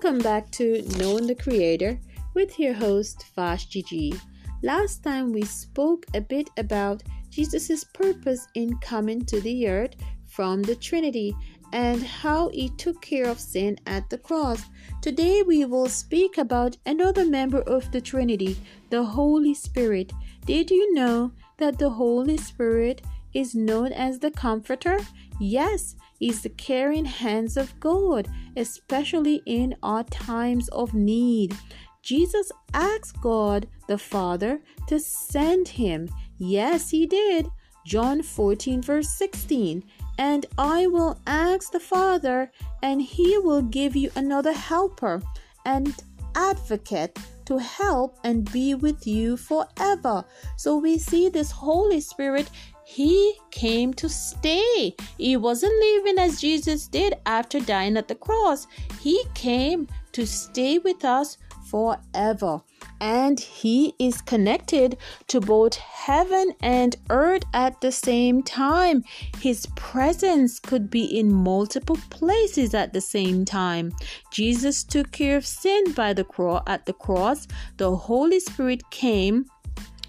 Welcome back to Knowing the Creator with your host Vash Gigi. Last time we spoke a bit about Jesus' purpose in coming to the earth from the Trinity and how he took care of sin at the cross. Today we will speak about another member of the Trinity, the Holy Spirit. Did you know that the Holy Spirit is known as the Comforter? Yes, is the caring hands of God, especially in our times of need. Jesus asked God the Father to send him. Yes, he did. John 14, verse 16. And I will ask the Father, and he will give you another helper and advocate to help and be with you forever. So we see this Holy Spirit he came to stay. He wasn't leaving as Jesus did after dying at the cross. He came to stay with us forever. And He is connected to both heaven and earth at the same time. His presence could be in multiple places at the same time. Jesus took care of sin by the cross at the cross. The Holy Spirit came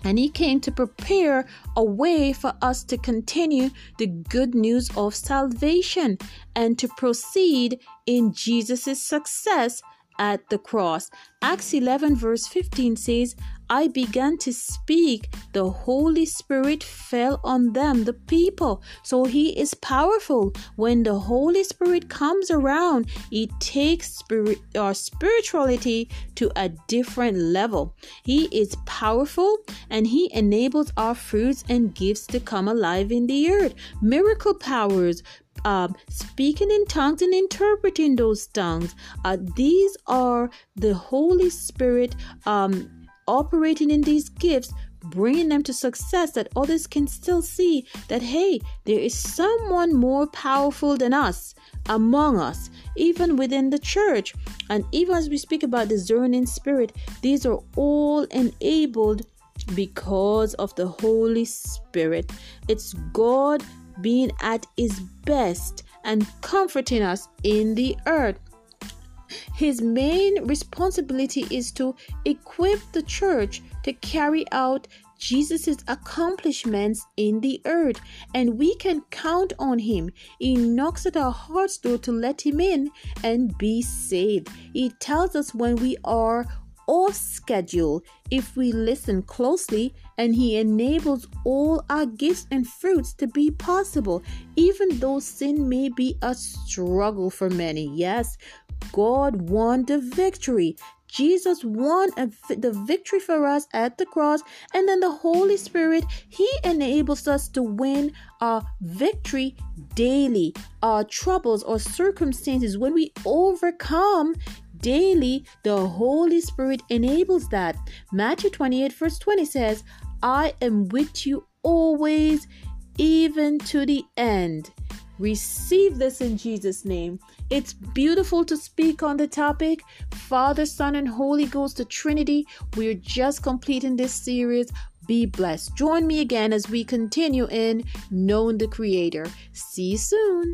and he came to prepare a way for us to continue the good news of salvation and to proceed in Jesus' success at the cross. Acts 11, verse 15 says, I began to speak, the Holy Spirit fell on them, the people. So He is powerful. When the Holy Spirit comes around, it takes spirit or uh, spirituality to a different level. He is powerful and He enables our fruits and gifts to come alive in the earth. Miracle powers, um, speaking in tongues and interpreting those tongues. Uh, these are the Holy Spirit um, operating in these gifts, bringing them to success that others can still see that, hey, there is someone more powerful than us among us, even within the church. And even as we speak about discerning spirit, these are all enabled because of the Holy Spirit. It's God being at his best and comforting us in the earth. His main responsibility is to equip the church to carry out Jesus' accomplishments in the earth, and we can count on him. He knocks at our heart's door to let him in and be saved. He tells us when we are off schedule if we listen closely, and He enables all our gifts and fruits to be possible, even though sin may be a struggle for many. Yes, God won the victory. Jesus won the victory for us at the cross, and then the Holy Spirit, He enables us to win our victory daily. Our troubles or circumstances, when we overcome, daily, the Holy Spirit enables that. Matthew 28, verse 20 says, I am with you always, even to the end. Receive this in Jesus' name. It's beautiful to speak on the topic Father, Son, and Holy Ghost, the Trinity. We're just completing this series. Be blessed. Join me again as we continue in Knowing the Creator. See you soon.